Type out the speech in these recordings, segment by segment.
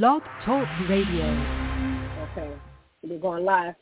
Blog Talk Radio. Okay, we're going live.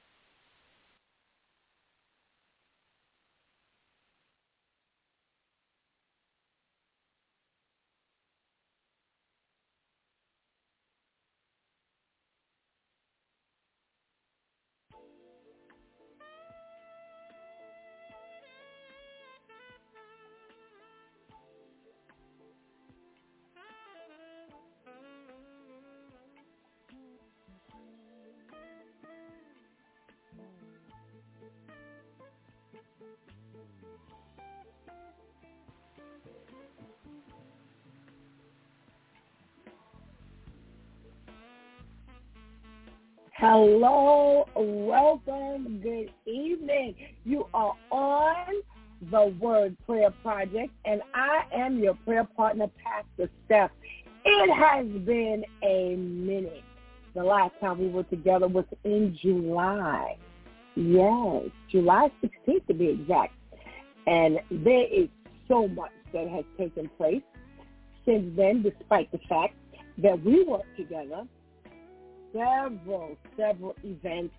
Hello, welcome, good evening. You are on the Word Prayer Project, and I am your prayer partner, Pastor Steph. It has been a minute. The last time we were together was in July. Yes, July 16th to be exact. And there is so much that has taken place since then, despite the fact that we worked together several, several events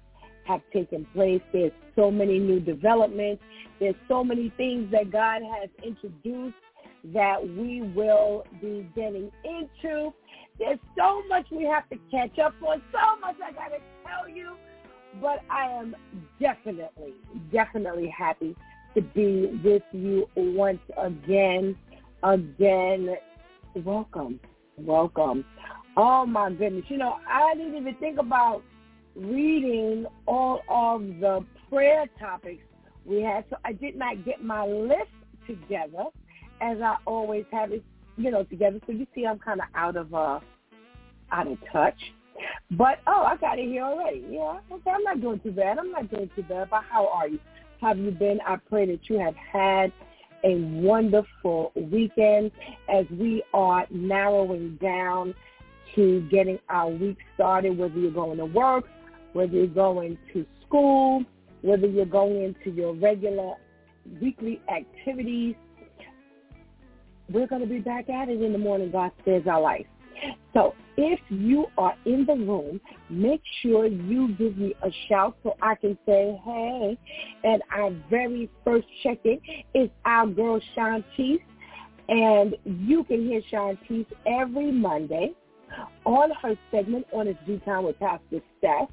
have taken place. There's so many new developments. There's so many things that God has introduced that we will be getting into. There's so much we have to catch up on, so much I got to tell you. But I am definitely, definitely happy to be with you once again. Again, welcome, welcome. Oh my goodness. You know, I didn't even think about reading all of the prayer topics we had. So I did not get my list together as I always have it, you know, together. So you see I'm kind of out of, uh, out of touch. But, oh, I got it here already. Yeah, okay, I'm not doing too bad. I'm not doing too bad. But how are you? Have you been? I pray that you have had a wonderful weekend as we are narrowing down to getting our week started, whether you're going to work, whether you're going to school, whether you're going into your regular weekly activities. We're going to be back at it in the morning. God spares our life. So if you are in the room, make sure you give me a shout so I can say, hey. And our very first check-in is our girl Shantice. And you can hear Shantice every Monday on her segment on It's Due Time with Pastor Steph,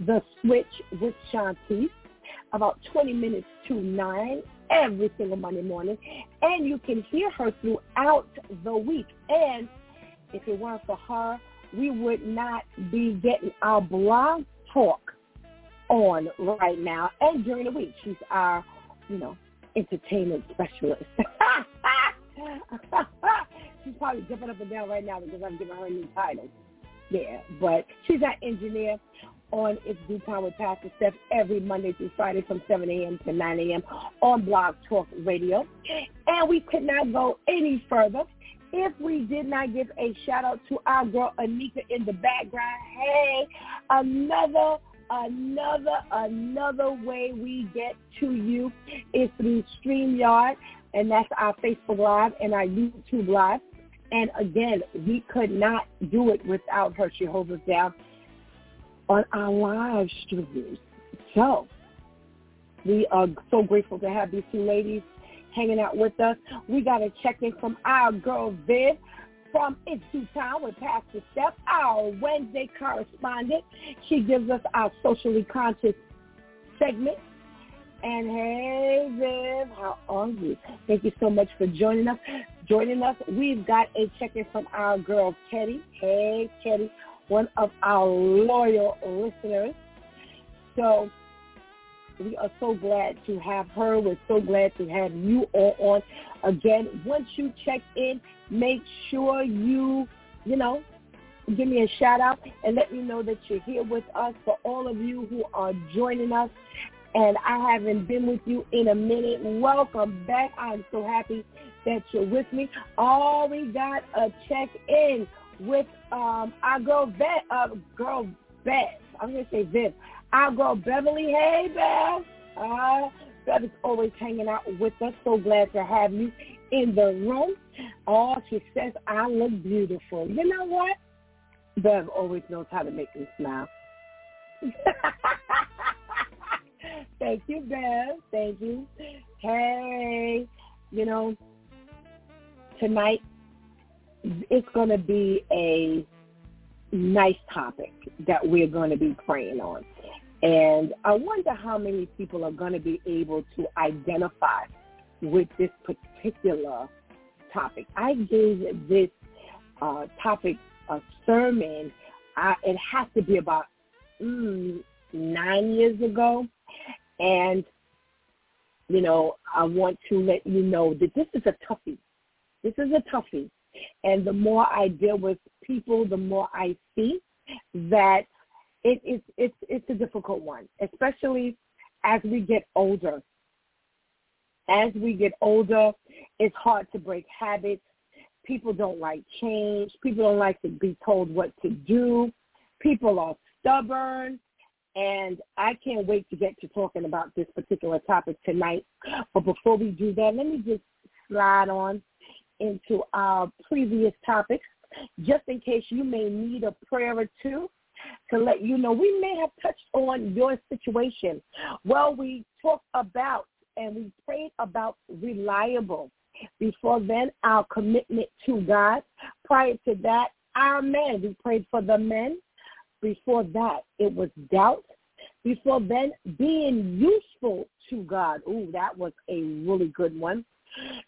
The Switch with Shanti, about 20 minutes to 9 every single Monday morning. And you can hear her throughout the week. And if it weren't for her, we would not be getting our blog talk on right now and during the week. She's our, you know, entertainment specialist. she's probably jumping up and down right now because I'm giving her a new title. Yeah, but she's our engineer on It's Due Time with Pastor Steph every Monday through Friday from 7 a.m. to 9 a.m. on Blog Talk Radio. And we could not go any further if we did not give a shout out to our girl Anika in the background. Hey, another another another way we get to you is through StreamYard and that's our Facebook Live and our YouTube Live. And again, we could not do it without her. Us down on our live streams. So we are so grateful to have these two ladies hanging out with us. We got a check-in from our girl Viv from Due Time with Pastor Steph, our Wednesday correspondent. She gives us our socially conscious segment and hey, Viv, how are you? Thank you so much for joining us. Joining us, we've got a check-in from our girl, Teddy. Hey, Teddy, one of our loyal listeners. So we are so glad to have her. We're so glad to have you all on. Again, once you check in, make sure you, you know, give me a shout out and let me know that you're here with us. For all of you who are joining us and I haven't been with you in a minute. Welcome back. I'm so happy that you're with me. Oh, we got a check-in with um, our girl, Be- uh, girl Beth. I'm to say Viv. Our girl Beverly. Hey, Bev. Uh, Bev is always hanging out with us. So glad to have you in the room. Oh, she says I look beautiful. You know what? Bev always knows how to make me smile. Thank you, Bev. Thank you. Hey, you know, tonight it's going to be a nice topic that we're going to be praying on. And I wonder how many people are going to be able to identify with this particular topic. I gave this uh, topic a sermon. I, it has to be about mm, nine years ago. And, you know, I want to let you know that this is a toughie. This is a toughie. And the more I deal with people, the more I see that it, it's, it's, it's a difficult one, especially as we get older. As we get older, it's hard to break habits. People don't like change. People don't like to be told what to do. People are stubborn. And I can't wait to get to talking about this particular topic tonight. But before we do that, let me just slide on into our previous topics, just in case you may need a prayer or two to let you know we may have touched on your situation. Well, we talked about and we prayed about reliable. Before then, our commitment to God. Prior to that, our men. We prayed for the men. Before that, it was doubt. Before then, being useful to God. Ooh, that was a really good one.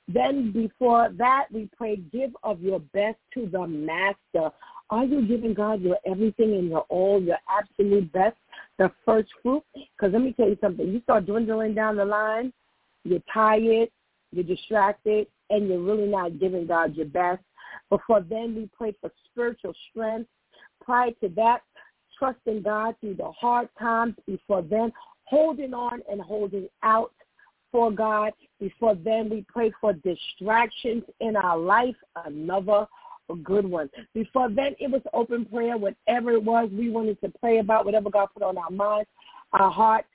Then before that, we pray, give of your best to the master. Are you giving God your everything and your all, your absolute best, the first fruit? Because let me tell you something. You start dwindling down the line, you're tired, you're distracted, and you're really not giving God your best. Before then, we pray for spiritual strength. Prior to that, trusting God through the hard times. Before then, holding on and holding out for God. Before then, we pray for distractions in our life, another good one. Before then, it was open prayer, whatever it was we wanted to pray about, whatever God put on our minds, our hearts.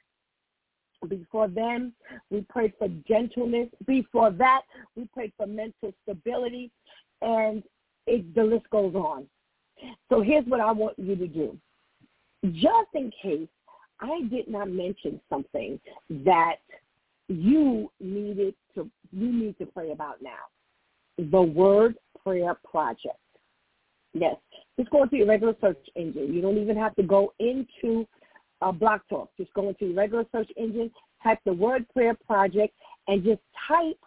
Before then, we prayed for gentleness. Before that, we prayed for mental stability, and it, the list goes on. So here's what I want you to do. Just in case I did not mention something that you needed to you need to pray about now. The Word Prayer Project. Yes, just go into your regular search engine. You don't even have to go into a Blog Talk. Just go into your regular search engine, type the Word Prayer Project, and just type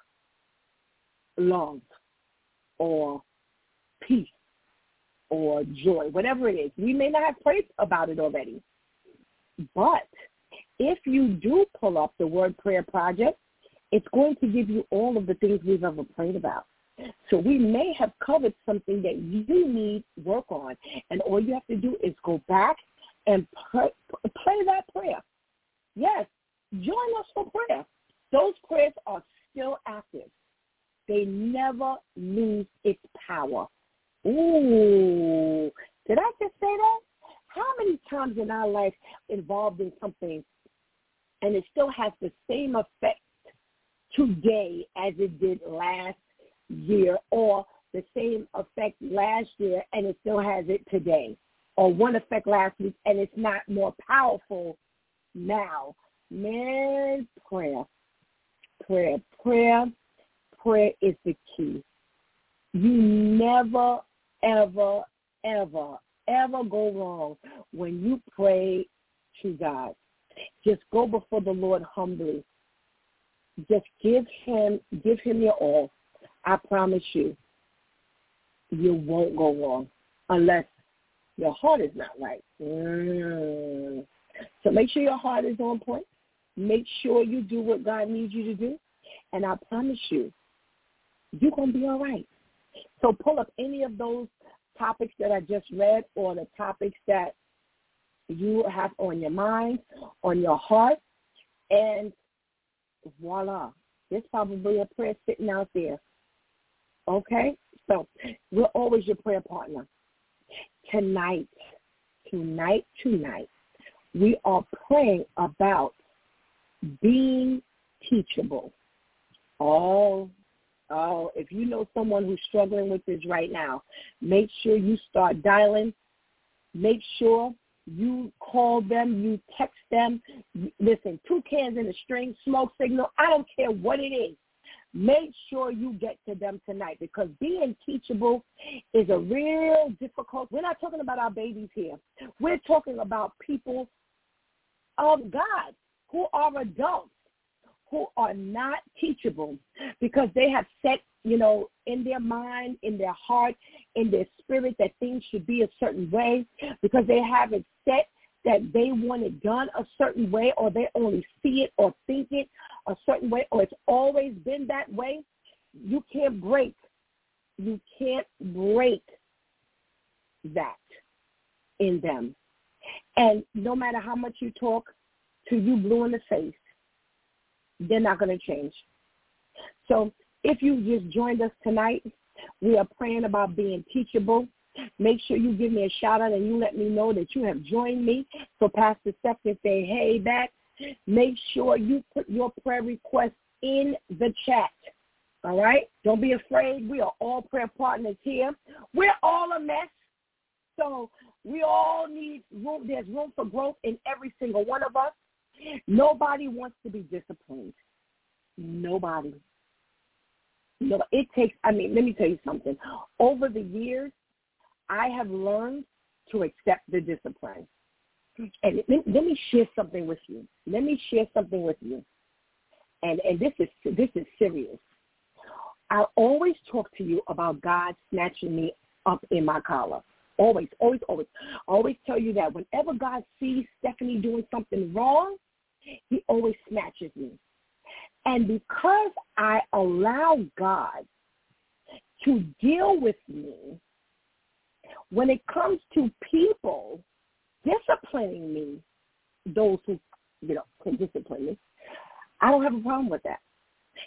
love or peace or joy, whatever it is. We may not have prayed about it already, but if you do pull up the Word Prayer Project, it's going to give you all of the things we've ever prayed about. So we may have covered something that you need work on, and all you have to do is go back and pray, play that prayer. Yes, join us for prayer. Those prayers are still active. They never lose its power. Ooh, did I just say that? How many times in our life involved in something and it still has the same effect today as it did last year or the same effect last year and it still has it today or one effect last week and it's not more powerful now. Man, prayer, prayer, prayer, prayer is the key. You never, ever, ever, ever go wrong when you pray to God. Just go before the Lord humbly. Just give him give him your all. I promise you, you won't go wrong unless your heart is not right. Mm. So make sure your heart is on point. Make sure you do what God needs you to do. And I promise you, you're going to be all right. So pull up any of those topics that I just read or the topics that you have on your mind, on your heart, and voila, there's probably a prayer sitting out there. Okay? So we're always your prayer partner. Tonight, tonight, tonight, we are praying about being teachable. Oh, oh, if you know someone who's struggling with this right now, make sure you start dialing Make sure you call them, you text them. Listen, two cans in a string, smoke signal. I don't care what it is. Make sure you get to them tonight because being teachable is a real difficult. We're not talking about our babies here. We're talking about people of God who are adults who are not teachable because they have set, you know, in their mind, in their heart, in their spirit that things should be a certain way because they haven't set that they want it done a certain way or they only see it or think it a certain way or it's always been that way, you can't break. You can't break that in them. And no matter how much you talk to you blue in the face, they're not going to change. So if you just joined us tonight, we are praying about being teachable. Make sure you give me a shout out and you let me know that you have joined me. So Pastor Steph can say, hey, back. Make sure you put your prayer request in the chat. All right? Don't be afraid. We are all prayer partners here. We're all a mess. So we all need room. There's room for growth in every single one of us. Nobody wants to be disciplined. Nobody. No, it takes, I mean, let me tell you something. Over the years, I have learned to accept the discipline. And let, me share something with you. Let me share something with you. And and this is this is serious. I always talk to you about God snatching me up in my collar. Always, always, always. I always tell you that whenever God sees Stephanie doing something wrong, he always snatches me. And because I allow God to deal with me, when it comes to people disciplining me, those who, you know, can discipline me, I don't have a problem with that.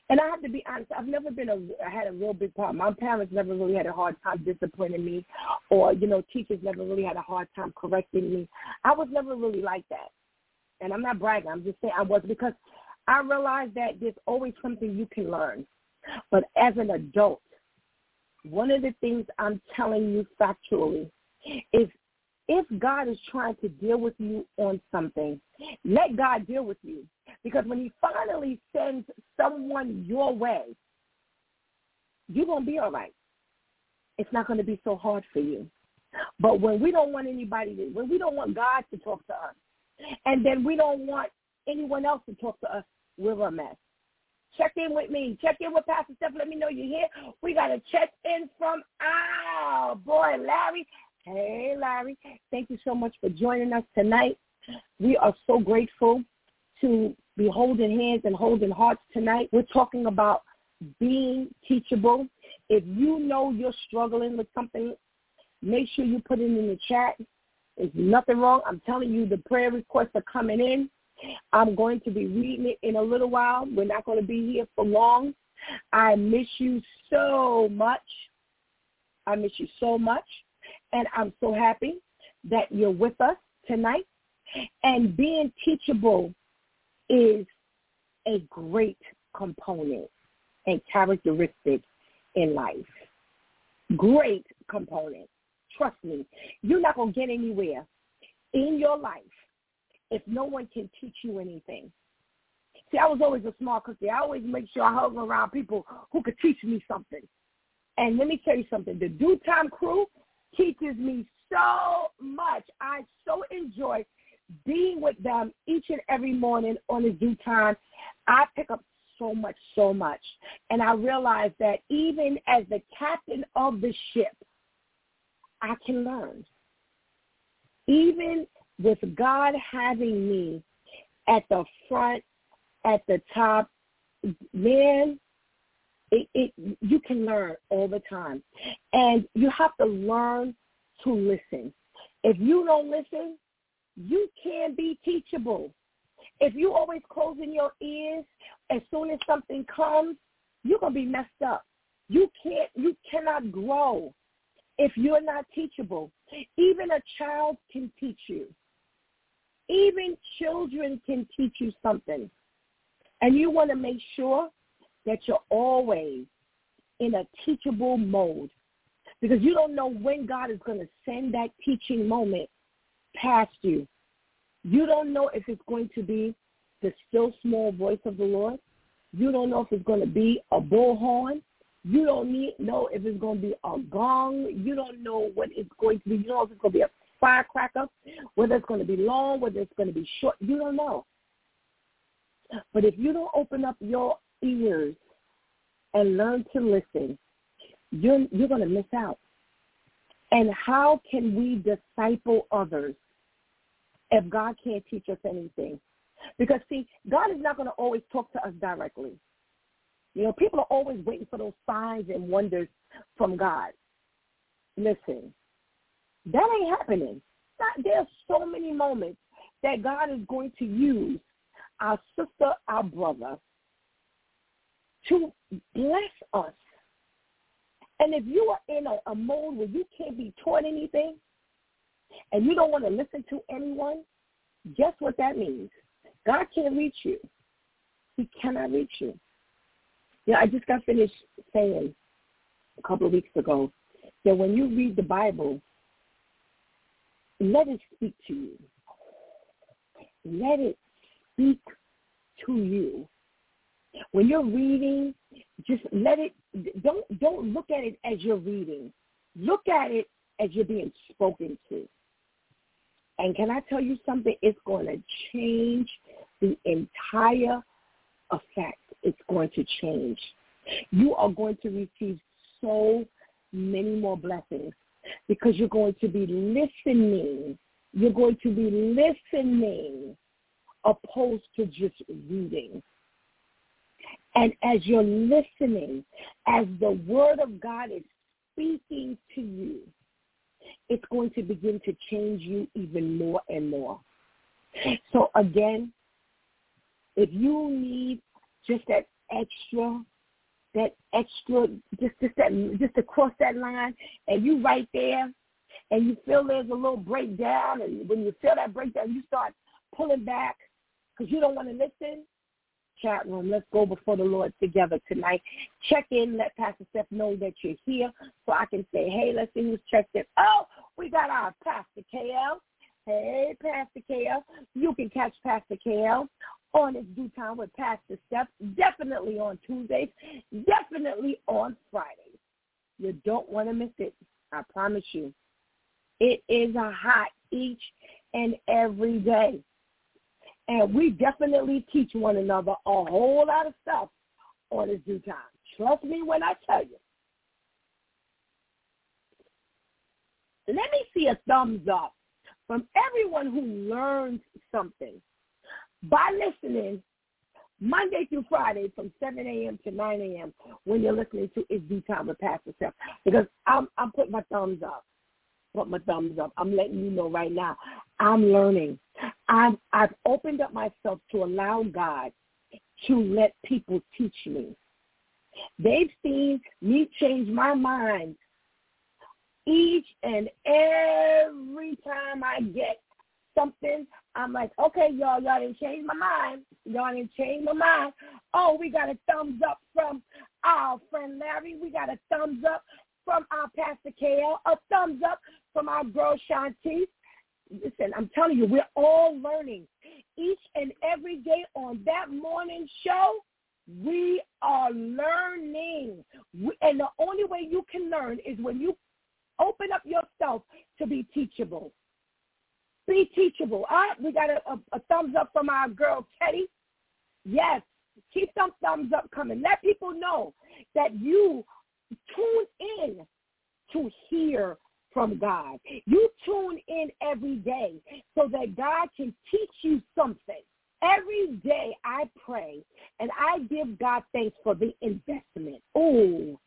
And I have to be honest, I've never been a, I had a real big problem. My parents never really had a hard time disciplining me or, you know, teachers never really had a hard time correcting me. I was never really like that and I'm not bragging, I'm just saying I was because I realized that there's always something you can learn. But as an adult, one of the things I'm telling you factually is if God is trying to deal with you on something, let God deal with you. Because when he finally sends someone your way, you're going to be all right. It's not going to be so hard for you. But when we don't want anybody to, when we don't want God to talk to us, and then we don't want anyone else to talk to us. We're a mess. Check in with me. Check in with Pastor Steph. Let me know you're here. We got a check in from our boy Larry. Hey, Larry. Thank you so much for joining us tonight. We are so grateful to be holding hands and holding hearts tonight. We're talking about being teachable. If you know you're struggling with something, make sure you put it in the chat. There's nothing wrong. I'm telling you, the prayer requests are coming in. I'm going to be reading it in a little while. We're not going to be here for long. I miss you so much. I miss you so much. And I'm so happy that you're with us tonight. And being teachable is a great component and characteristic in life. Great component. Trust me, you're not going to get anywhere in your life if no one can teach you anything. See, I was always a smart cookie. I always make sure I hung around people who could teach me something. And let me tell you something. The DEW Time crew teaches me so much. I so enjoy being with them each and every morning on the DEW Time. I pick up so much, so much. And I realize that even as the captain of the ship, I can learn. Even with God having me at the front, at the top, man, it, it, you can learn all the time. And you have to learn to listen. If you don't listen, you can't be teachable. If you always closing your ears, as soon as something comes, you're gonna be messed up. You can't you cannot grow if you're not teachable. Even a child can teach you. Even children can teach you something. And you want to make sure that you're always in a teachable mode because you don't know when God is going to send that teaching moment past you. You don't know if it's going to be the still small voice of the Lord. You don't know if it's going to be a bullhorn. You don't need, know if it's going to be a gong. You don't know what it's going to be. You don't know if it's going to be a firecracker, whether it's going to be long, whether it's going to be short. You don't know. But if you don't open up your ears and learn to listen, you're, you're going to miss out. And how can we disciple others if God can't teach us anything? Because, see, God is not going to always talk to us directly. You know, people are always waiting for those signs and wonders from God. Listen, that ain't happening. Not, there's so many moments that God is going to use our sister, our brother, to bless us. And if you are in a, a mode where you can't be taught anything and you don't want to listen to anyone, guess what that means? God can't reach you. He cannot reach you. Yeah, I just got finished saying a couple of weeks ago that when you read the Bible, let it speak to you. Let it speak to you. When you're reading, just let it don't don't look at it as you're reading. Look at it as you're being spoken to. And can I tell you something? It's going to change the entire effect. It's going to change. You are going to receive so many more blessings because you're going to be listening. You're going to be listening opposed to just reading. And as you're listening, as the word of God is speaking to you, it's going to begin to change you even more and more. So again, if you need just that extra, that extra, just just that, just to cross that line, and you right there, and you feel there's a little breakdown, and when you feel that breakdown, you start pulling back because you don't want to listen chat room. Let's go before the Lord together tonight. Check in. Let Pastor Steph know that you're here so I can say, hey, let's see who's checked in. Oh, we got our Pastor KL. Hey, Pastor KL. You can catch Pastor KL on its due time with Pastor Steph. Definitely on Tuesdays. Definitely on Fridays. You don't want to miss it. I promise you. It is a hot each and every day. And we definitely teach one another a whole lot of stuff on its due time. Trust me when I tell you. Let me see a thumbs up from everyone who learns something by listening Monday through Friday from 7 a.m. to 9 a.m. when you're listening to It's DEW Time with Pastor Steph. Because I'm, I'm putting my thumbs up. Put my thumbs up. I'm letting you know right now. I'm learning. I've, I've opened up myself to allow God to let people teach me. They've seen me change my mind each and every time I get something, I'm like, okay, y'all, y'all didn't change my mind. Y'all didn't change my mind. Oh, we got a thumbs up from our friend Larry. We got a thumbs up from our Pastor KL. A thumbs up from our girl Shanti listen, I'm telling you, we're all learning. Each and every day on that morning show, we are learning. And the only way you can learn is when you open up yourself to be teachable. Be teachable. All right, we got a, a, a thumbs up from our girl, Teddy. Yes, keep some thumbs up coming. Let people know that you tune in to hear from God. You tune in every day so that God can teach you something. Every day I pray and I give God thanks for the investment. Oh,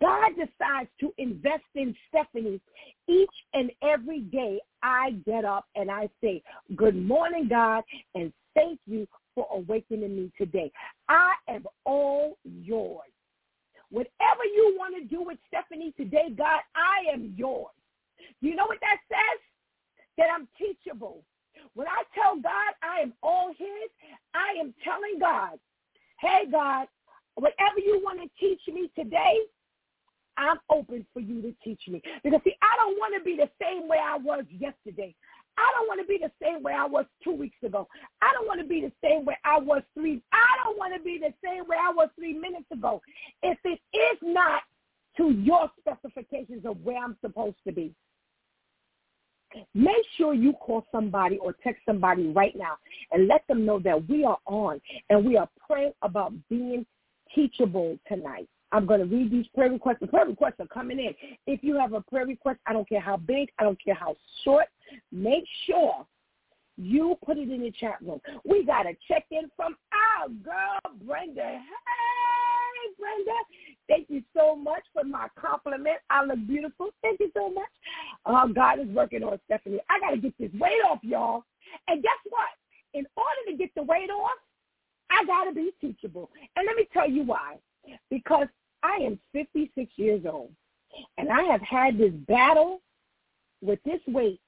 God decides to invest in Stephanie each and every day I get up and I say, good morning, God, and thank you for awakening me today. I am all yours. Whatever you want to do with Stephanie today, God, I am yours. You know what that says? That I'm teachable. When I tell God I am all his, I am telling God, hey, God, whatever you want to teach me today, I'm open for you to teach me. Because see, I don't want to be the same way I was yesterday. I don't want to be the same way I was two weeks ago. I don't want to be the same way I was three. I don't want to be the same way I was three minutes ago. If it is not to your specifications of where I'm supposed to be, make sure you call somebody or text somebody right now and let them know that we are on and we are praying about being teachable tonight. I'm going to read these prayer requests. The prayer requests are coming in. If you have a prayer request, I don't care how big, I don't care how short, make sure you put it in the chat room. We got a check-in from our girl, Brenda. Hey, Brenda. Thank you so much for my compliment. I look beautiful. Thank you so much. Uh, God is working on Stephanie. I got to get this weight off, y'all. And guess what? In order to get the weight off, I got to be teachable. And let me tell you why. Because I am 56 years old, and I have had this battle with this weight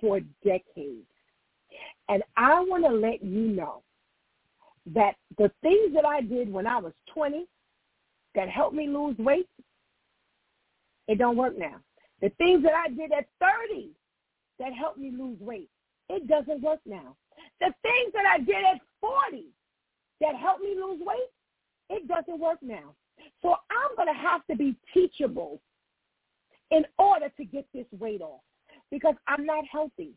for decades. And I want to let you know that the things that I did when I was 20 that helped me lose weight, it don't work now. The things that I did at 30 that helped me lose weight, it doesn't work now. The things that I did at 40 that helped me lose weight, it doesn't work now. So I'm going to have to be teachable in order to get this weight off because I'm not healthy.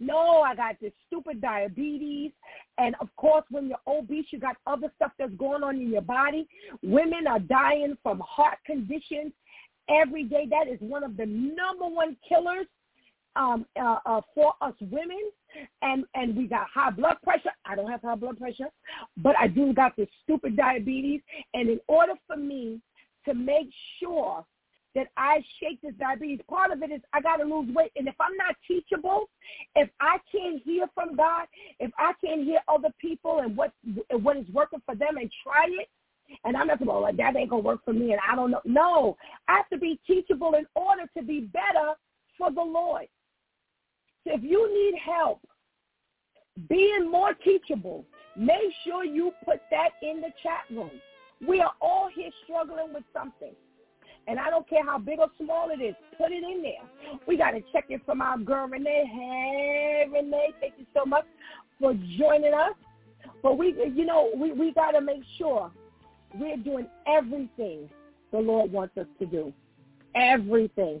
No, I got this stupid diabetes. And of course, when you're obese, you got other stuff that's going on in your body. Women are dying from heart conditions every day. That is one of the number one killers um, uh, uh, for us women, and and we got high blood pressure. I don't have high blood pressure, but I do got this stupid diabetes. And in order for me to make sure that I shake this diabetes, part of it is I got to lose weight. And if I'm not teachable, if I can't hear from God, if I can't hear other people and what what is working for them and try it, and I'm not going like that ain't gonna work for me, and I don't know. No, I have to be teachable in order to be better for the Lord. If you need help being more teachable, make sure you put that in the chat room. We are all here struggling with something. And I don't care how big or small it is, put it in there. We got to check it from our girl Renee. Hey, Renee, thank you so much for joining us. But we, you know, we, we got to make sure we're doing everything the Lord wants us to do. Everything.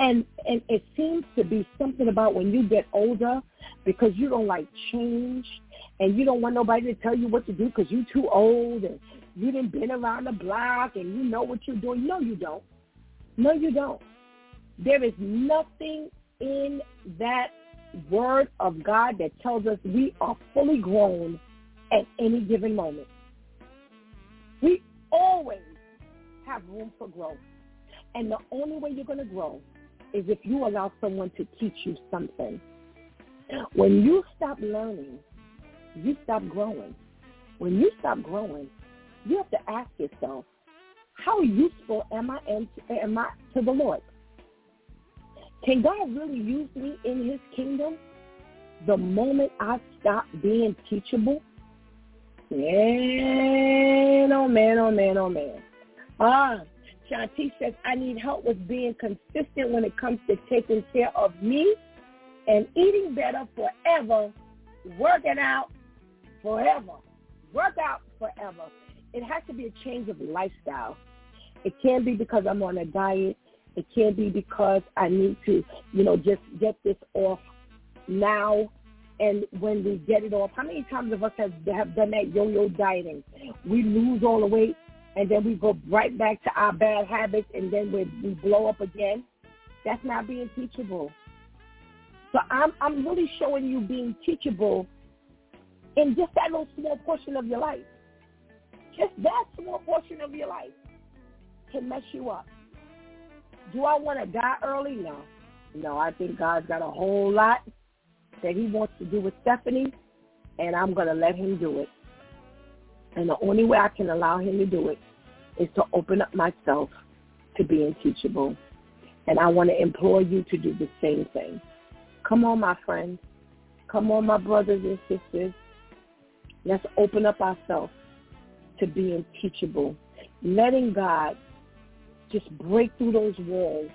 And and it seems to be something about when you get older because you don't like change and you don't want nobody to tell you what to do because you're too old and you didn't been around the block and you know what you're doing. No, you don't. No, you don't. There is nothing in that word of God that tells us we are fully grown at any given moment. We always have room for growth. And the only way you're going to grow is if you allow someone to teach you something. When you stop learning, you stop growing. When you stop growing, you have to ask yourself, how useful am I, am I to the Lord? Can God really use me in his kingdom the moment I stop being teachable? Man, oh man, oh man, oh man. Ah, Shanti says, I need help with being consistent when it comes to taking care of me and eating better forever, working out forever. Work out forever. It has to be a change of lifestyle. It can't be because I'm on a diet. It can't be because I need to, you know, just get this off now. And when we get it off, how many times of us have, have done that yo-yo dieting? We lose all the weight and then we go right back to our bad habits and then we, we blow up again. That's not being teachable. So I'm I'm really showing you being teachable in just that little small portion of your life. Just that small portion of your life can mess you up. Do I want to die early? No. No, I think God's got a whole lot that he wants to do with Stephanie, and I'm going to let him do it. And the only way I can allow him to do it is to open up myself to being teachable. And I want to implore you to do the same thing. Come on, my friends. Come on, my brothers and sisters. Let's open up ourselves to being teachable, letting God just break through those walls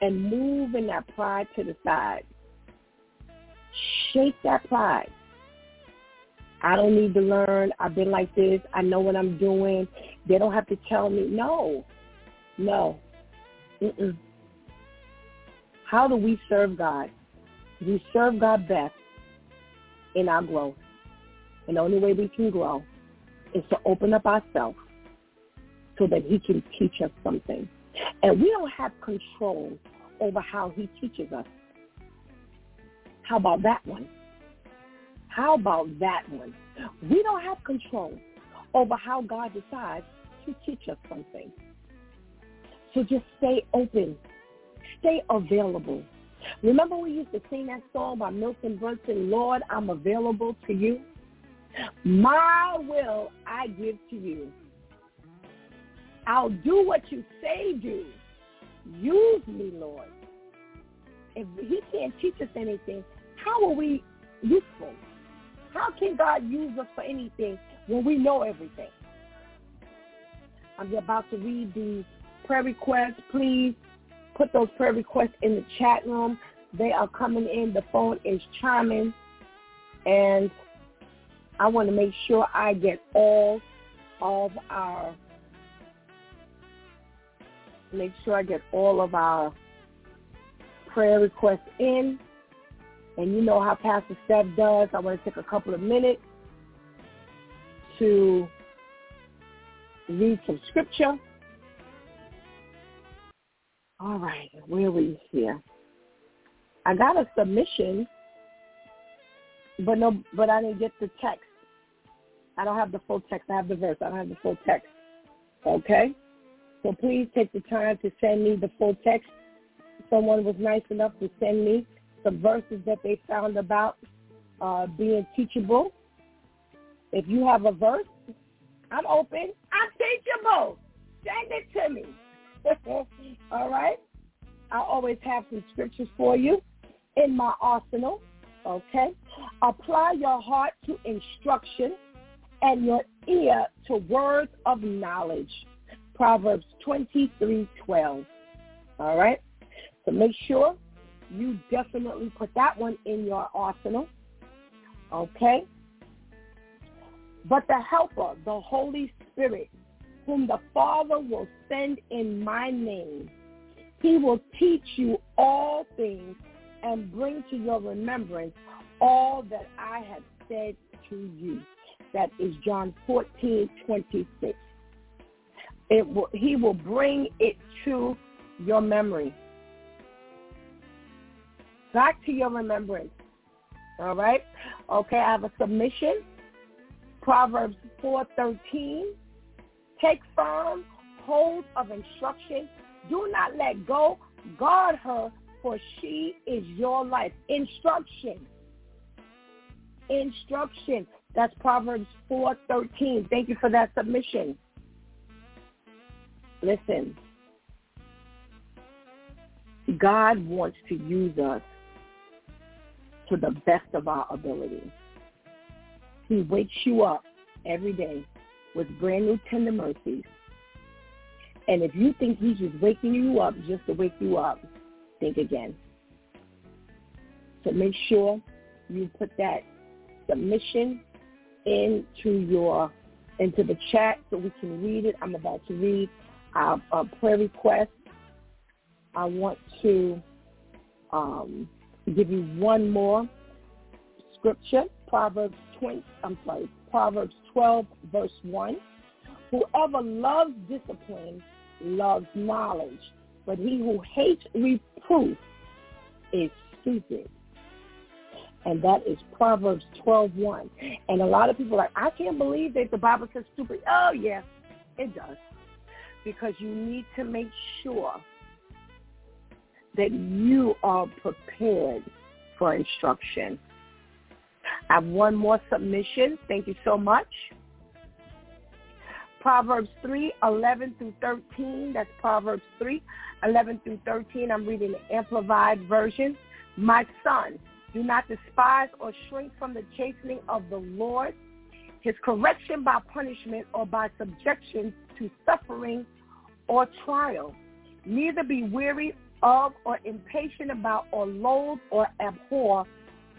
and moving that pride to the side. Shake that pride. I don't need to learn. I've been like this. I know what I'm doing. They don't have to tell me. No. No. Mm-mm. How do we serve God? We serve God best in our growth. And the only way we can grow is to open up ourselves so that he can teach us something. And we don't have control over how he teaches us. How about that one? How about that one? We don't have control over how God decides to teach us something. So just stay open. Stay available. Remember we used to sing that song by Milton Brunson, Lord, I'm available to you. My will I give to you. I'll do what you say do. Use me, Lord. If he can't teach us anything, how are we useful? How can God use us for anything when we know everything? I'm about to read the prayer requests. Please put those prayer requests in the chat room. They are coming in. The phone is chiming. And I want to make sure I get all of our make sure I get all of our prayer requests in. And you know how Pastor Steph does. I want to take a couple of minutes to read some scripture. All right, where we here? I got a submission, but no, but I didn't get the text. I don't have the full text. I have the verse. I don't have the full text. Okay? So please take the time to send me the full text. Someone was nice enough to send me some verses that they found about uh, being teachable. If you have a verse, I'm open. I'm teachable. Send it to me. All right? I always have some scriptures for you in my arsenal. Okay? Apply your heart to instruction and your ear to words of knowledge. Proverbs 23:12. All right? So make sure you definitely put that one in your arsenal. Okay? But the helper, the Holy Spirit, whom the Father will send in my name, he will teach you all things and bring to your remembrance all that I have said to you. That is John 14, 26. It will, he will bring it to your memory back to your remembrance. All right? Okay, I have a submission. Proverbs 4.13. Take firm hold of instruction. Do not let go. Guard her, for she is your life. Instruction. Instruction. That's Proverbs 4.13. Thank you for that submission. Listen. God wants to use us to the best of our ability. He wakes you up every day with brand new tender mercies. And if you think he's just waking you up just to wake you up, think again. So make sure you put that submission into your into the chat so we can read it. I'm about to read our, our prayer request. I want to um, give you one more scripture, Proverbs 20, I'm sorry, Proverbs 12, verse 1. Whoever loves discipline loves knowledge, but he who hates reproof is stupid. And that is Proverbs 12:1. And a lot of people are like, I can't believe that the Bible says stupid. Oh, yeah, it does. Because you need to make sure that you are prepared for instruction. I have one more submission. Thank you so much. Proverbs 3, 11 through 13. That's Proverbs 3, 11 through 13. I'm reading the Amplified Version. My son, do not despise or shrink from the chastening of the Lord, his correction by punishment or by subjection to suffering or trial. Neither be weary of or impatient about or loathe or abhor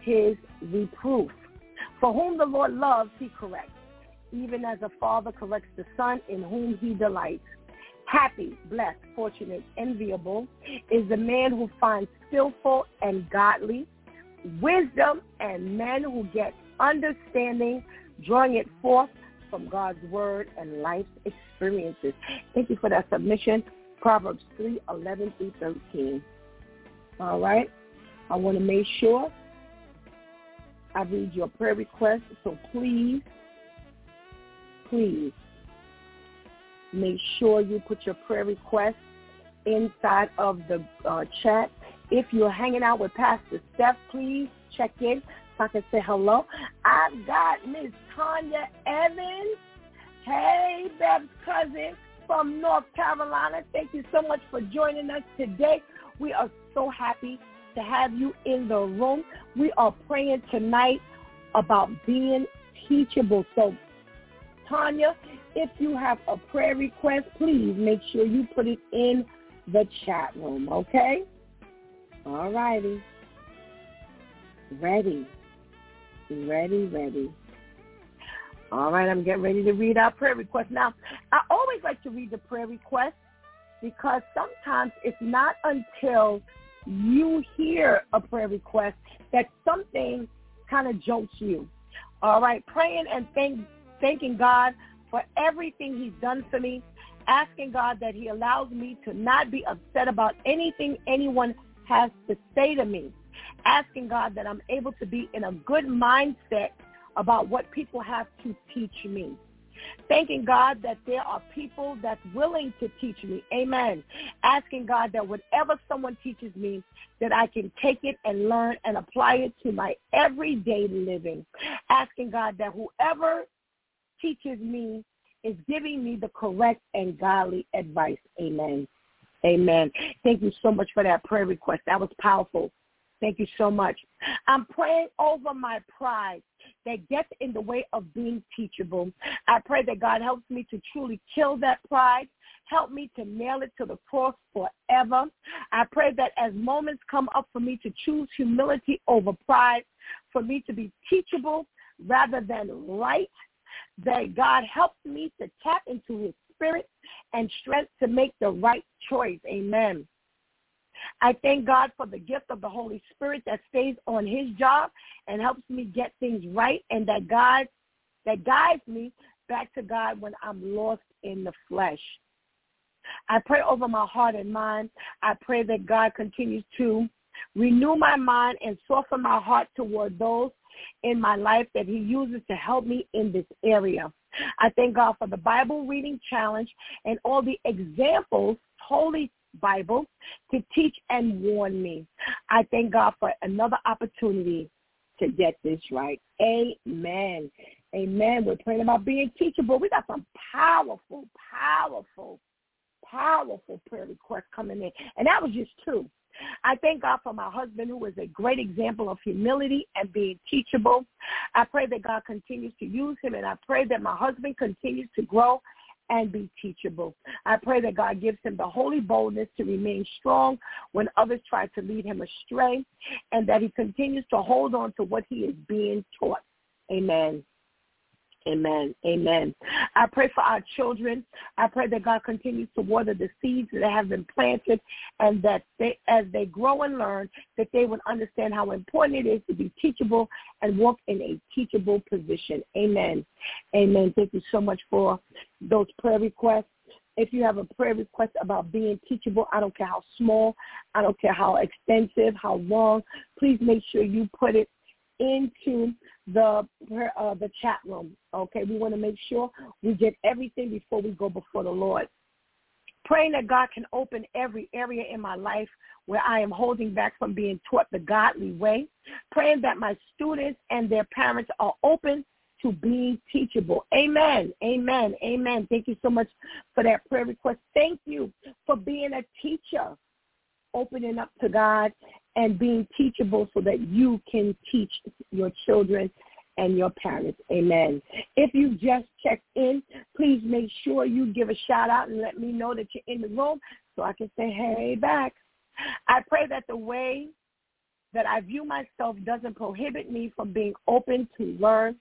his reproof. For whom the Lord loves, he corrects, even as a father corrects the son in whom he delights. Happy, blessed, fortunate, enviable is the man who finds skillful and godly wisdom and men who get understanding, drawing it forth from God's word and life's experiences. Thank you for that submission. Proverbs 3, 11 through 13. All right. I want to make sure I read your prayer request. So please, please make sure you put your prayer request inside of the uh, chat. If you're hanging out with Pastor Steph, please check in so I can say hello. I've got Miss Tanya Evans. Hey, Bev's cousin from North Carolina. Thank you so much for joining us today. We are so happy to have you in the room. We are praying tonight about being teachable. So, Tanya, if you have a prayer request, please make sure you put it in the chat room, okay? All righty. Ready. Ready, ready. All right, I'm getting ready to read our prayer request. Now, I always like to read the prayer request because sometimes it's not until you hear a prayer request that something kind of jolts you. All right, praying and thank, thanking God for everything he's done for me, asking God that he allows me to not be upset about anything anyone has to say to me, asking God that I'm able to be in a good mindset about what people have to teach me. Thanking God that there are people that's willing to teach me. Amen. Asking God that whatever someone teaches me, that I can take it and learn and apply it to my everyday living. Asking God that whoever teaches me is giving me the correct and godly advice. Amen. Amen. Thank you so much for that prayer request. That was powerful. Thank you so much. I'm praying over my pride that gets in the way of being teachable. I pray that God helps me to truly kill that pride. Help me to nail it to the cross forever. I pray that as moments come up for me to choose humility over pride, for me to be teachable rather than right, that God helps me to tap into his spirit and strength to make the right choice. Amen. I thank God for the gift of the Holy Spirit that stays on his job and helps me get things right and that God that guides me back to God when I'm lost in the flesh. I pray over my heart and mind. I pray that God continues to renew my mind and soften my heart toward those in my life that he uses to help me in this area. I thank God for the Bible reading challenge and all the examples Holy Bible to teach and warn me. I thank God for another opportunity to get this right. Amen. Amen. We're praying about being teachable. We got some powerful, powerful, powerful prayer requests coming in. And that was just two. I thank God for my husband who is a great example of humility and being teachable. I pray that God continues to use him and I pray that my husband continues to grow and be teachable. I pray that God gives him the holy boldness to remain strong when others try to lead him astray and that he continues to hold on to what he is being taught. Amen. Amen. Amen. I pray for our children. I pray that God continues to water the seeds that have been planted and that they, as they grow and learn, that they would understand how important it is to be teachable and walk in a teachable position. Amen. Amen. Thank you so much for those prayer requests. If you have a prayer request about being teachable, I don't care how small, I don't care how extensive, how long, please make sure you put it into the uh, the chat room. Okay, we want to make sure we get everything before we go before the Lord. Praying that God can open every area in my life where I am holding back from being taught the godly way. Praying that my students and their parents are open to being teachable. Amen. Amen. Amen. Thank you so much for that prayer request. Thank you for being a teacher, opening up to God and being teachable so that you can teach your children and your parents. Amen. If you just checked in, please make sure you give a shout out and let me know that you're in the room so I can say, hey, back. I pray that the way that I view myself doesn't prohibit me from being open to learn.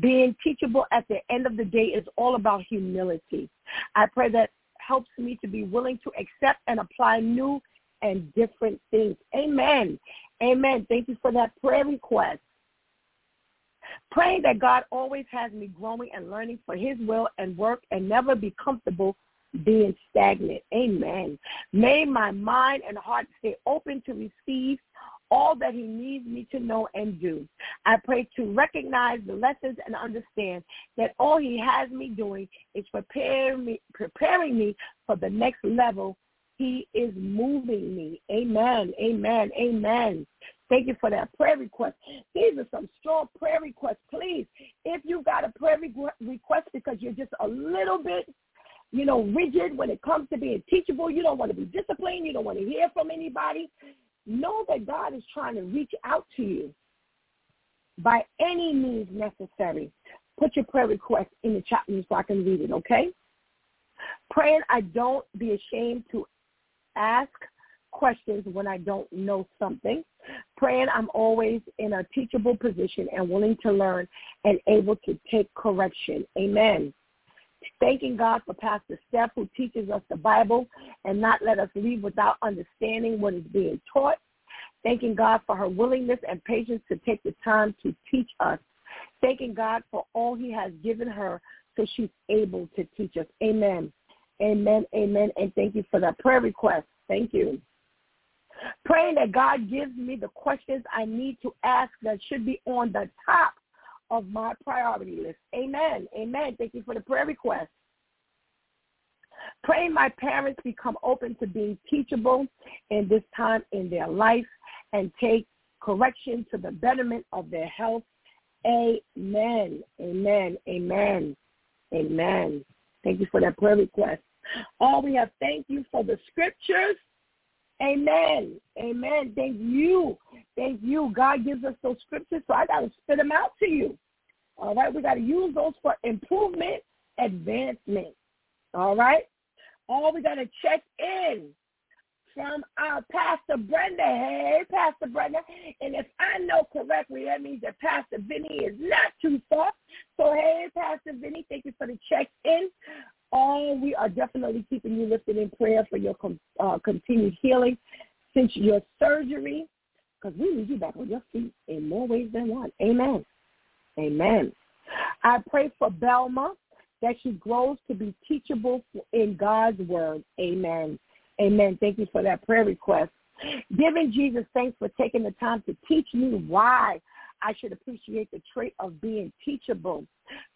Being teachable at the end of the day is all about humility. I pray that helps me to be willing to accept and apply new and different things. Amen. Amen. Thank you for that prayer request. Praying that God always has me growing and learning for his will and work and never be comfortable being stagnant. Amen. May my mind and heart stay open to receive all that he needs me to know and do. I pray to recognize the lessons and understand that all he has me doing is preparing me, preparing me for the next level. He is moving me. Amen. Amen. Amen. Thank you for that prayer request. These are some strong prayer requests. Please, if you've got a prayer request because you're just a little bit you know, rigid when it comes to being teachable. You don't want to be disciplined. You don't want to hear from anybody. Know that God is trying to reach out to you by any means necessary. Put your prayer request in the chat room so I can read it, okay? Praying I don't be ashamed to ask questions when I don't know something. Praying I'm always in a teachable position and willing to learn and able to take correction. Amen. Thanking God for Pastor Steph who teaches us the Bible and not let us leave without understanding what is being taught. Thanking God for her willingness and patience to take the time to teach us. Thanking God for all he has given her so she's able to teach us. Amen. Amen. Amen. And thank you for that prayer request. Thank you. Praying that God gives me the questions I need to ask that should be on the top of my priority list. Amen. Amen. Thank you for the prayer request. Praying my parents become open to being teachable in this time in their life and take correction to the betterment of their health. Amen. Amen. Amen. Amen. Thank you for that prayer request. All we have, thank you for the scriptures. Amen. Amen. Thank you. Thank you. God gives us those scriptures, so I got to spit them out to you. All right. We got to use those for improvement, advancement. All right. All we got to check in from our Pastor Brenda. Hey, Pastor Brenda. And if I know correctly, that means that Pastor Vinny is not too far. So, hey, Pastor Vinny, thank you for the check-in. Oh, we are definitely keeping you lifted in prayer for your uh, continued healing since your surgery, because we need you back on your feet in more ways than one. Amen. Amen. I pray for Belma that she grows to be teachable in God's word. Amen. Amen. Thank you for that prayer request. Giving Jesus thanks for taking the time to teach me why I should appreciate the trait of being teachable.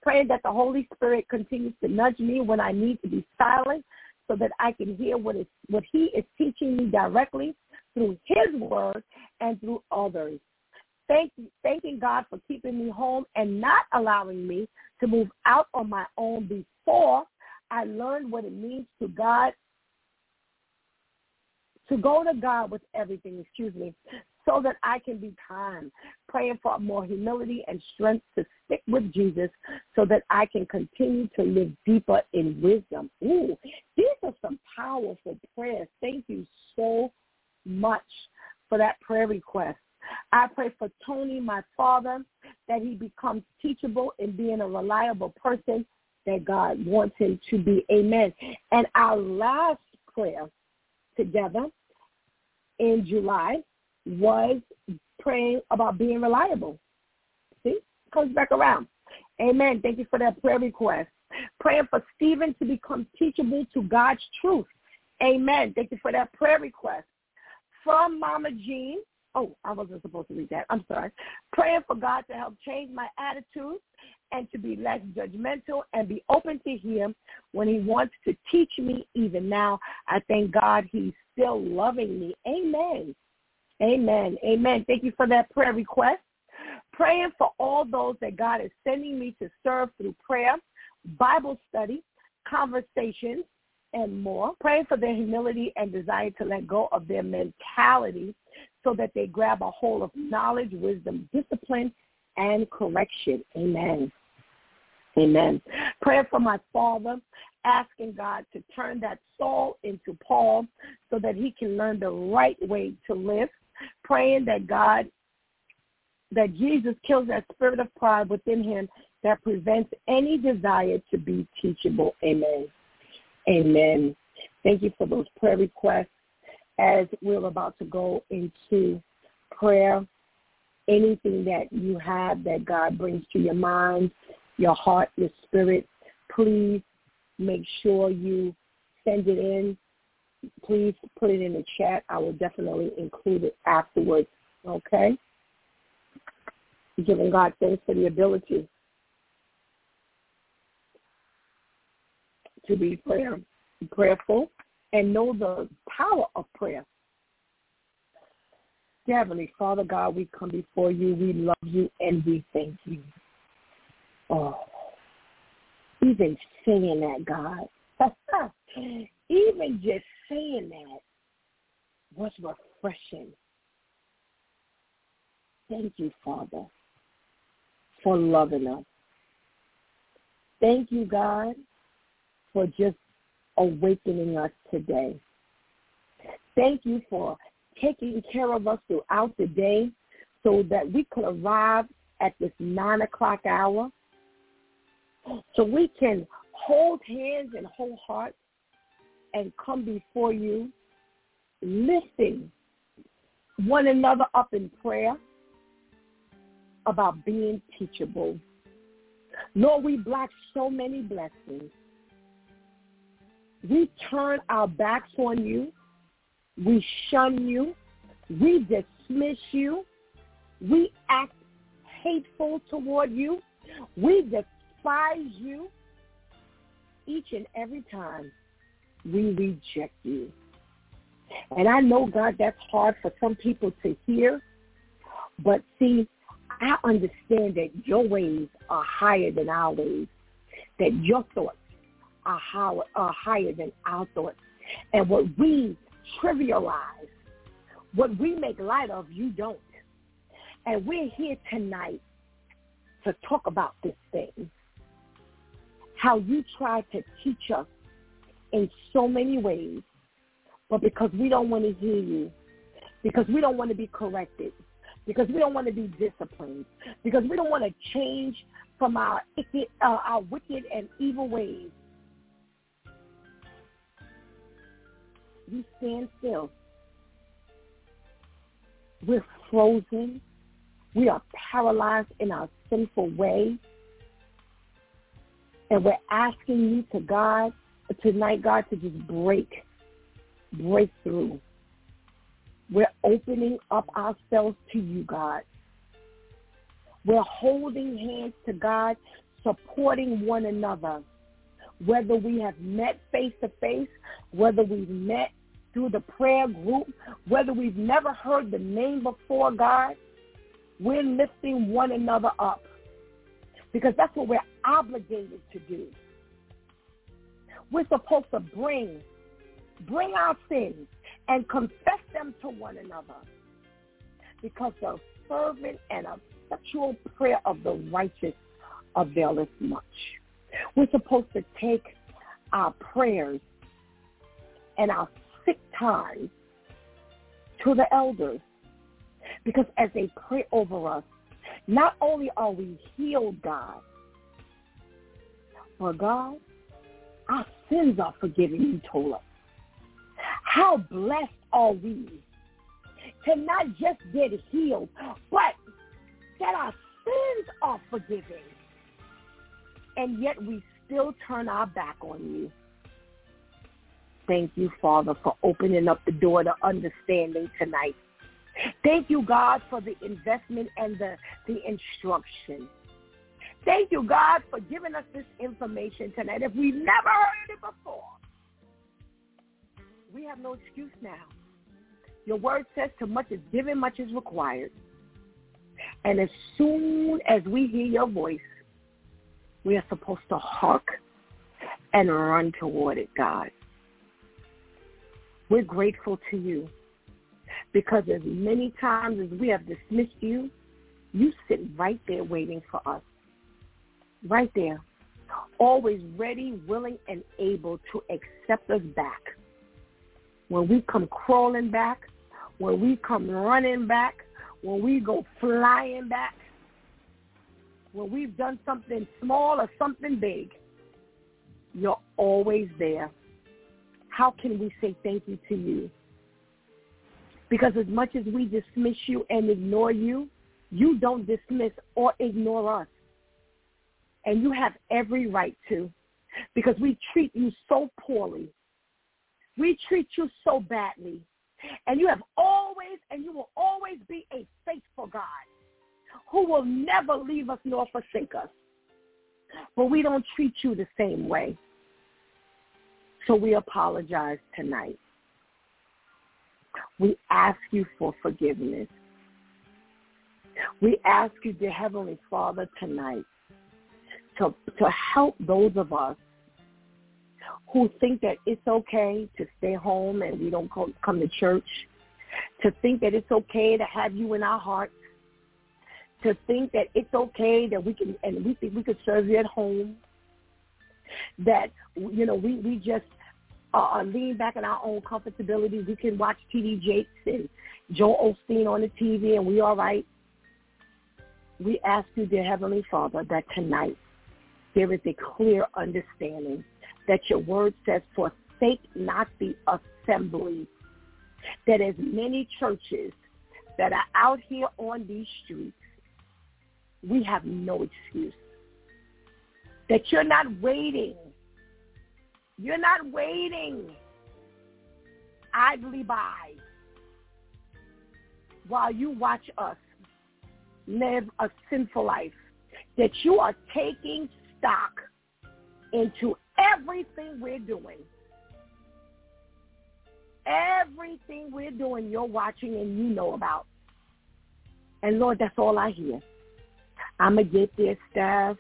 Praying that the Holy Spirit continues to nudge me when I need to be silent so that I can hear what, is, what he is teaching me directly through his word and through others. Thank, thanking God for keeping me home and not allowing me to move out on my own before I learned what it means to God to go to God with everything, excuse me, so that I can be kind, praying for more humility and strength to stick with Jesus so that I can continue to live deeper in wisdom. Ooh, these are some powerful prayers. Thank you so much for that prayer request. I pray for Tony, my father, that he becomes teachable in being a reliable person that God wants him to be. Amen. And our last prayer together in July was praying about being reliable. See, comes back around. Amen. Thank you for that prayer request. Praying for Stephen to become teachable to God's truth. Amen. Thank you for that prayer request. From Mama Jean, Oh, I wasn't supposed to read that. I'm sorry. Praying for God to help change my attitude and to be less judgmental and be open to him when he wants to teach me even now. I thank God he's still loving me. Amen. Amen. Amen. Thank you for that prayer request. Praying for all those that God is sending me to serve through prayer, Bible study, conversations, and more. Praying for their humility and desire to let go of their mentality so that they grab a hold of knowledge, wisdom, discipline, and correction. Amen. Amen. Prayer for my father, asking God to turn that Saul into Paul so that he can learn the right way to live. Praying that God, that Jesus kills that spirit of pride within him that prevents any desire to be teachable. Amen. Amen. Thank you for those prayer requests. As we're about to go into prayer, anything that you have that God brings to your mind, your heart, your spirit, please make sure you send it in. Please put it in the chat. I will definitely include it afterwards. Okay? Giving God thanks for the ability to be prayer, prayerful and know the power of prayer. Heavenly Father God, we come before you. We love you and we thank you. Oh, even singing that, God, even just saying that was refreshing. Thank you, Father, for loving us. Thank you, God, for just awakening us today. Thank you for taking care of us throughout the day so that we could arrive at this 9 o'clock hour so we can hold hands and hold hearts and come before you lifting one another up in prayer about being teachable. Lord, we block so many blessings we turn our backs on you. We shun you. We dismiss you. We act hateful toward you. We despise you each and every time we reject you. And I know, God, that's hard for some people to hear. But see, I understand that your ways are higher than our ways, that your thoughts are, higher, are higher than our thoughts. And what we trivialize, what we make light of, you don't. And we're here tonight to talk about this thing. How you try to teach us in so many ways, but because we don't want to hear you, because we don't want to be corrected, because we don't want to be disciplined, because we don't want to change from our, uh, our wicked and evil ways, we stand still. We're frozen. We are paralyzed in our sinful way. And we're asking you to God, tonight, God, to just break, break through. We're opening up ourselves to you, God. We're holding hands to God, supporting one another whether we have met face to face, whether we've met through the prayer group, whether we've never heard the name before God, we're lifting one another up because that's what we're obligated to do. We're supposed to bring, bring our sins and confess them to one another because the fervent and effectual prayer of the righteous availeth much. We're supposed to take our prayers and our sick times to the elders because as they pray over us, not only are we healed, God, but God, our sins are forgiven, you told us. How blessed are we to not just get healed, but that our sins are forgiven and yet we still turn our back on you. Thank you, Father, for opening up the door to understanding tonight. Thank you, God, for the investment and the, the instruction. Thank you, God, for giving us this information tonight. If we've never heard it before, we have no excuse now. Your word says to much is given, much is required. And as soon as we hear your voice, we are supposed to hark and run toward it, God. We're grateful to you because as many times as we have dismissed you, You sit right there waiting for us. Right there. Always ready, willing, and able to accept us back. When we come crawling back, when we come running back, when we go flying back, when we've done something small or something big, you're always there. How can we say thank you to you? Because as much as we dismiss you and ignore you, you don't dismiss or ignore us. And you have every right to because we treat you so poorly. We treat you so badly. And you have always and you will always be a faithful God who will never leave us nor forsake us. But we don't treat you the same way. So we apologize tonight. We ask you for forgiveness. We ask you, dear Heavenly Father, tonight to, to help those of us who think that it's okay to stay home and we don't come come to church, to think that it's okay to have you in our hearts, to think that it's okay that we can and we think we could serve you at home. That you know we we just uh, lean back in our own comfortability. We can watch T.D. Jakes and Joel Osteen on the TV, and we all right. We ask you, dear Heavenly Father, that tonight there is a clear understanding that your word says, forsake not the assembly. That as many churches that are out here on these streets we have no excuse. That you're not waiting. You're not waiting idly by while you watch us live a sinful life. That you are taking stock into everything we're doing. Everything we're doing, you're watching and you know about. And Lord, that's all I hear. I'm going to get their staff.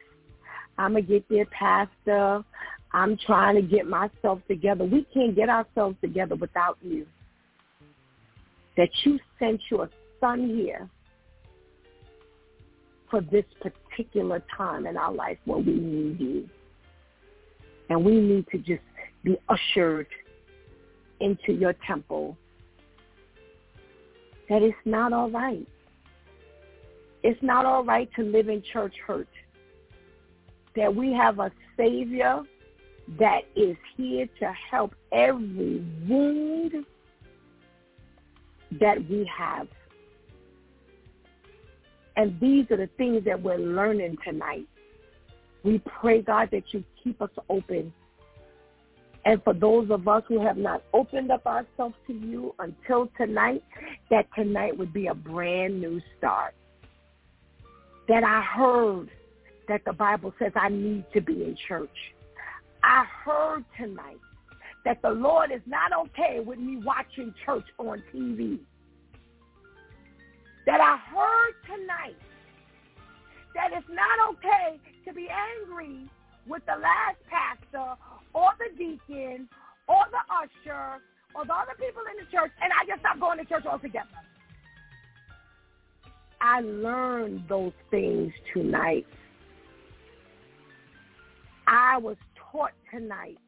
I'm going to get their pastor. I'm trying to get myself together. We can't get ourselves together without you. That you sent your son here for this particular time in our life where we need you. And we need to just be ushered into your temple. That it's not all right. It's not all right to live in church hurt. That we have a Savior that is here to help every wound that we have. And these are the things that we're learning tonight. We pray, God, that you keep us open. And for those of us who have not opened up ourselves to you until tonight, that tonight would be a brand new start that I heard that the Bible says I need to be in church. I heard tonight that the Lord is not okay with me watching church on TV. That I heard tonight that it's not okay to be angry with the last pastor or the deacon or the usher or the other people in the church and I just stop going to church altogether. I learned those things tonight. I was taught tonight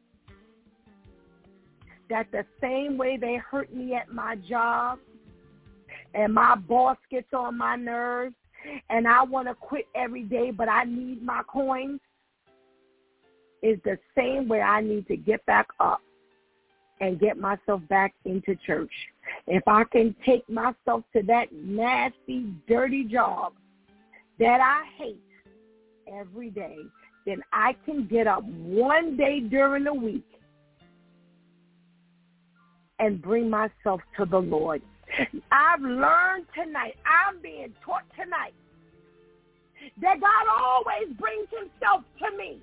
that the same way they hurt me at my job and my boss gets on my nerves and I want to quit every day but I need my coins is the same way I need to get back up and get myself back into church. If I can take myself to that nasty, dirty job that I hate every day, then I can get up one day during the week and bring myself to the Lord. I've learned tonight, I'm being taught tonight, that God always brings himself to me.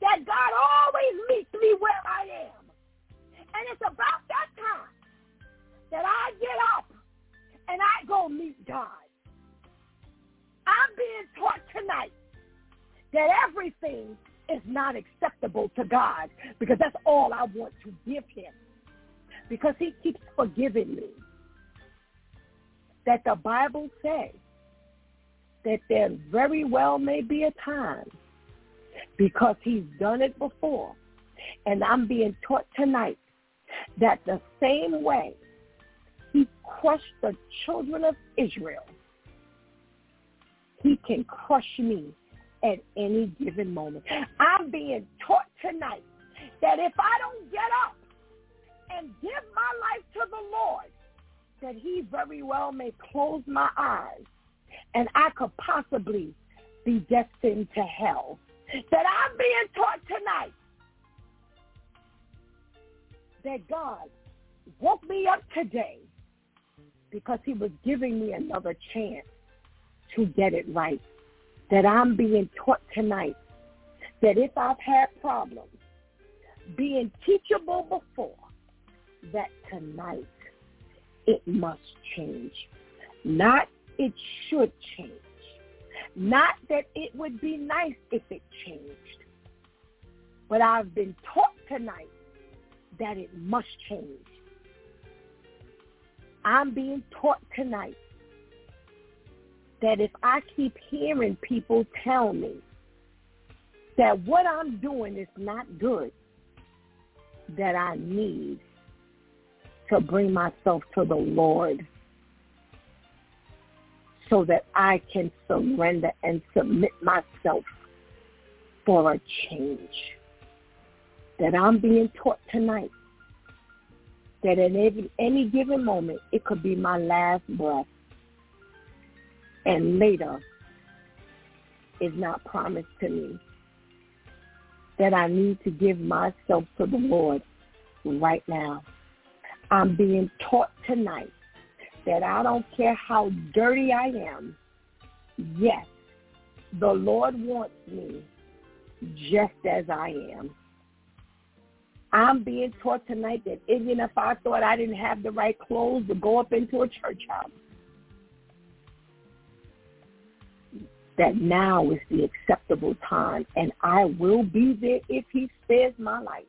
That God always meets me where I am. And it's about that time that I get up and I go meet God. I'm being taught tonight that everything is not acceptable to God because that's all I want to give him because he keeps forgiving me. That the Bible says that there very well may be a time because he's done it before. And I'm being taught tonight that the same way he crushed the children of Israel, he can crush me at any given moment. I'm being taught tonight that if I don't get up and give my life to the Lord, that he very well may close my eyes and I could possibly be destined to hell. That I'm being taught tonight that God woke me up today because he was giving me another chance to get it right. That I'm being taught tonight that if I've had problems being teachable before, that tonight it must change. Not it should change. Not that it would be nice if it changed. But I've been taught tonight that it must change. I'm being taught tonight that if I keep hearing people tell me that what I'm doing is not good, that I need to bring myself to the Lord so that I can surrender and submit myself for a change. That I'm being taught tonight that at every, any given moment it could be my last breath and later is not promised to me. That I need to give myself to the Lord right now. I'm being taught tonight that I don't care how dirty I am, yes, the Lord wants me just as I am. I'm being taught tonight that even if I thought I didn't have the right clothes to go up into a church house, that now is the acceptable time and I will be there if he spares my life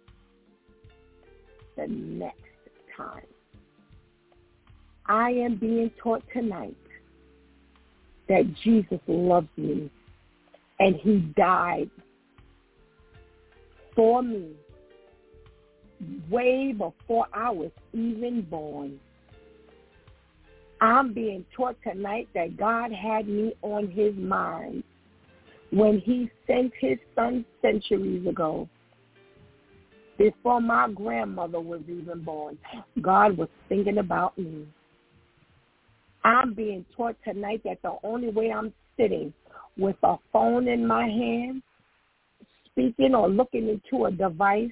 the next time. I am being taught tonight that Jesus loves me and he died for me way before I was even born. I'm being taught tonight that God had me on his mind when he sent his son centuries ago. Before my grandmother was even born, God was thinking about me. I'm being taught tonight that the only way I'm sitting with a phone in my hand, speaking or looking into a device,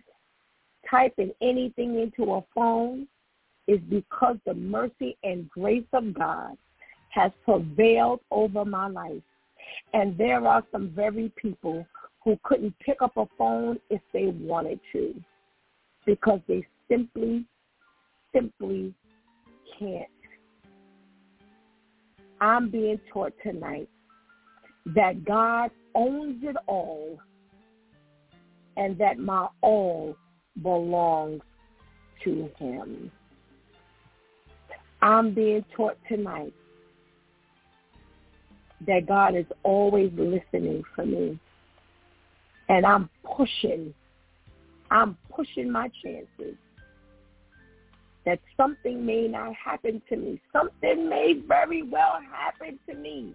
typing anything into a phone, is because the mercy and grace of God has prevailed over my life. And there are some very people who couldn't pick up a phone if they wanted to because they simply, simply can't I'm being taught tonight that God owns it all and that my all belongs to him. I'm being taught tonight that God is always listening for me. And I'm pushing, I'm pushing my chances that something may not happen to me. Something may very well happen to me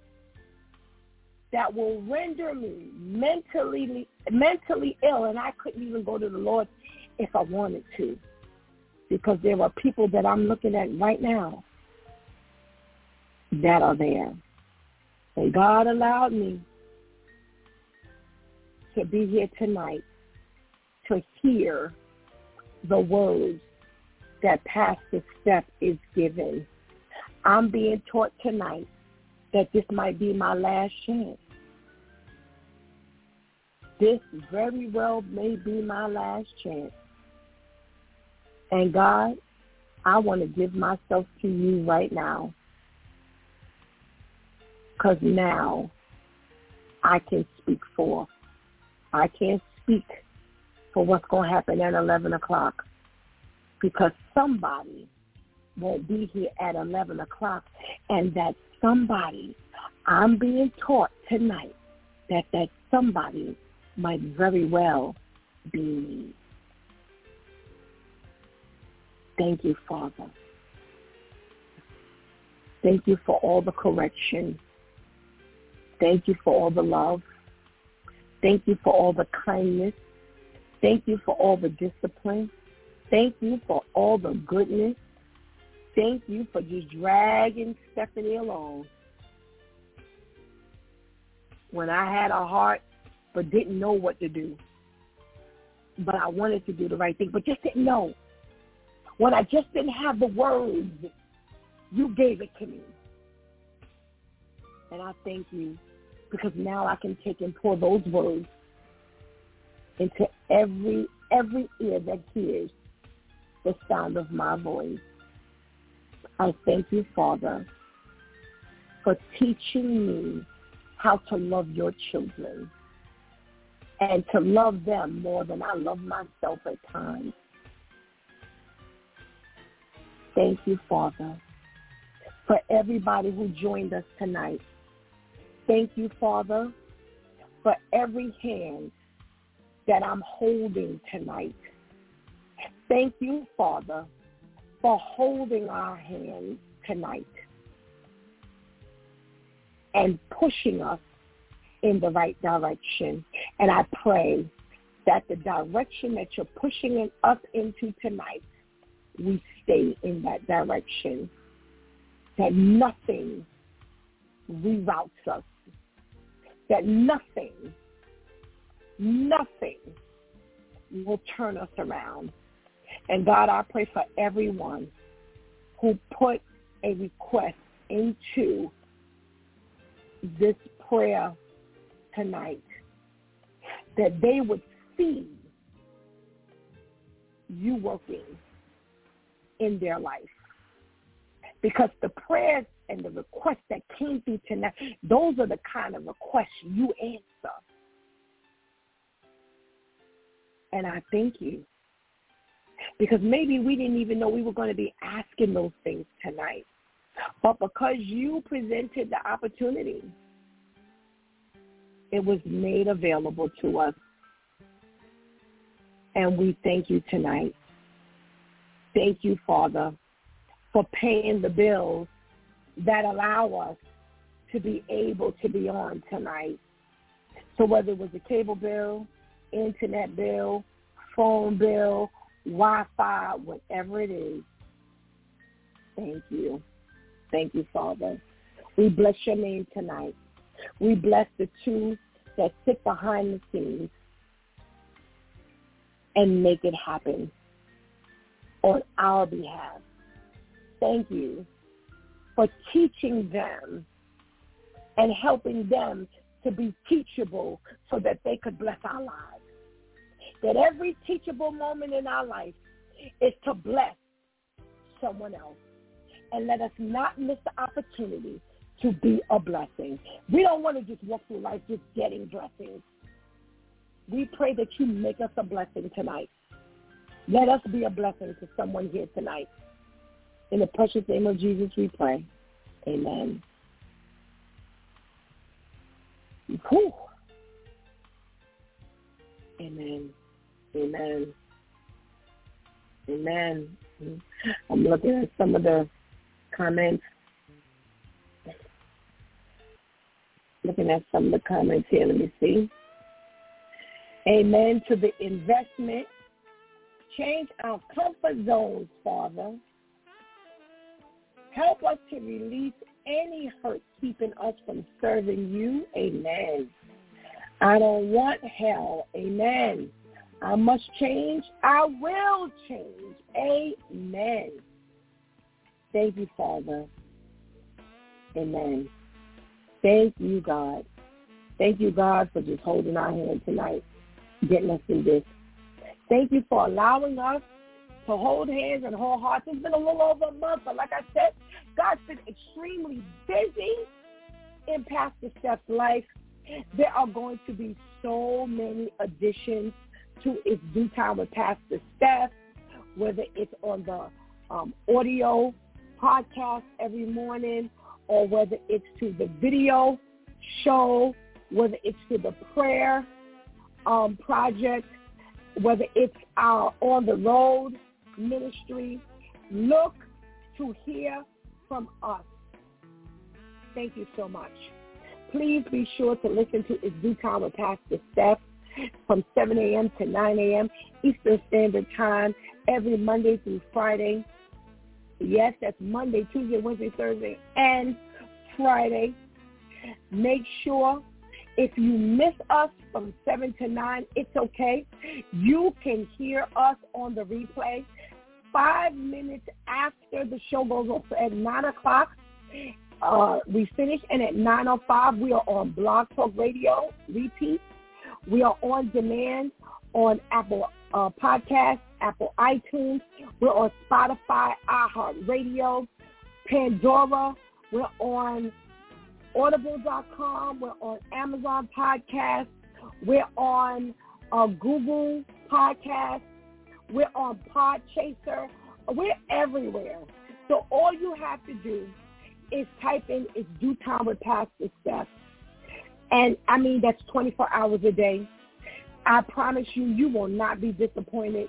that will render me mentally mentally ill and I couldn't even go to the Lord if I wanted to. Because there are people that I'm looking at right now that are there. And God allowed me to be here tonight to hear the words that Pastor Steph is given. I'm being taught tonight that this might be my last chance. This very well may be my last chance. And God, I want to give myself to you right now. Because now I can speak for. I can't speak for what's going to happen at 11 o'clock because somebody won't be here at 11 o'clock and that somebody I'm being taught tonight that that somebody might very well be me. Thank you, Father. Thank you for all the correction. Thank you for all the love. Thank you for all the kindness. Thank you for all the discipline. Thank you for all the goodness. Thank you for just dragging Stephanie along. When I had a heart but didn't know what to do. But I wanted to do the right thing, but just didn't know. When I just didn't have the words, you gave it to me. And I thank you because now I can take and pour those words into every every ear that hears the sound of my voice. I thank you, Father, for teaching me how to love your children and to love them more than I love myself at times. Thank you, Father, for everybody who joined us tonight. Thank you, Father, for every hand that I'm holding tonight. Thank you, Father, for holding our hands tonight and pushing us in the right direction. And I pray that the direction that you're pushing us into tonight, we stay in that direction. That nothing reroutes us. That nothing, nothing will turn us around. And God, I pray for everyone who put a request into this prayer tonight that they would see you working in their life. Because the prayers and the requests that came through tonight, those are the kind of requests you answer. And I thank you. Because maybe we didn't even know we were going to be asking those things tonight. But because you presented the opportunity, it was made available to us. And we thank you tonight. Thank you, Father, for paying the bills that allow us to be able to be on tonight. So whether it was a cable bill, internet bill, phone bill, Wi-Fi, whatever it is, thank you. Thank you, Father. We bless your name tonight. We bless the two that sit behind the scenes and make it happen on our behalf. Thank you for teaching them and helping them to be teachable so that they could bless our lives. That every teachable moment in our life is to bless someone else. And let us not miss the opportunity to be a blessing. We don't want to just walk through life just getting blessings. We pray that you make us a blessing tonight. Let us be a blessing to someone here tonight. In the precious name of Jesus we pray. Amen. Whew. Amen. Amen. Amen. I'm looking at some of the comments looking at some of the comments here. Let me see. Amen to the investment. Change our comfort zones, Father. Help us to release any hurt keeping us from serving you. Amen. I don't want hell. Amen. I must change. I will change. Amen. Thank you, Father. Amen. Thank you, God. Thank you, God, for just holding our hand tonight, getting us through this. Thank you for allowing us to hold hands and hold hearts. It's been a little over a month, but like I said, God's been extremely busy in Pastor Steph's life. There are going to be so many additions to It's DEW Time with Pastor Steph, whether it's on the um, audio podcast every morning or whether it's to the video show, whether it's to the prayer um, project, whether it's our on the road ministry, look to hear from us. Thank you so much. Please be sure to listen to Time with Pastor Steph from 7 a.m. to 9 a.m. Eastern Standard Time every Monday through Friday. Yes, that's Monday, Tuesday, Wednesday, Thursday, and Friday. Make sure if you miss us from 7 to 9, it's okay. You can hear us on the replay five minutes after the show goes off at 9 o'clock. Uh, we finish, and at 9.05, we are on Blog Talk Radio, repeat. We are on demand on Apple uh, Podcasts, Apple iTunes. We're on Spotify, iHeartRadio, Pandora. We're on Audible.com. We're on Amazon Podcasts. We're on uh, Google Podcasts. We're on Podchaser. We're everywhere. So all you have to do is type in "It's DEW Time with Pastor Steph," and I mean that's 24 hours a day. I promise you, you will not be disappointed.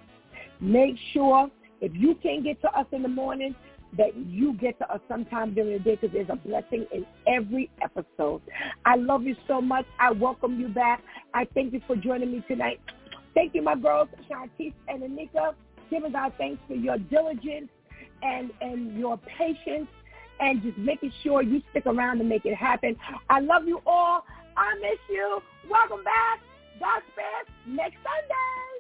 Make sure if you can't get to us in the morning, that you get to us sometime during the day because there's a blessing in every episode. I love you so much. I welcome you back. I thank you for joining me tonight. Thank you, my girls, Shantice and Anika. Giving God thanks for your diligence and, and your patience and just making sure you stick around to make it happen. I love you all. I miss you. Welcome back. God bless. Next Sunday.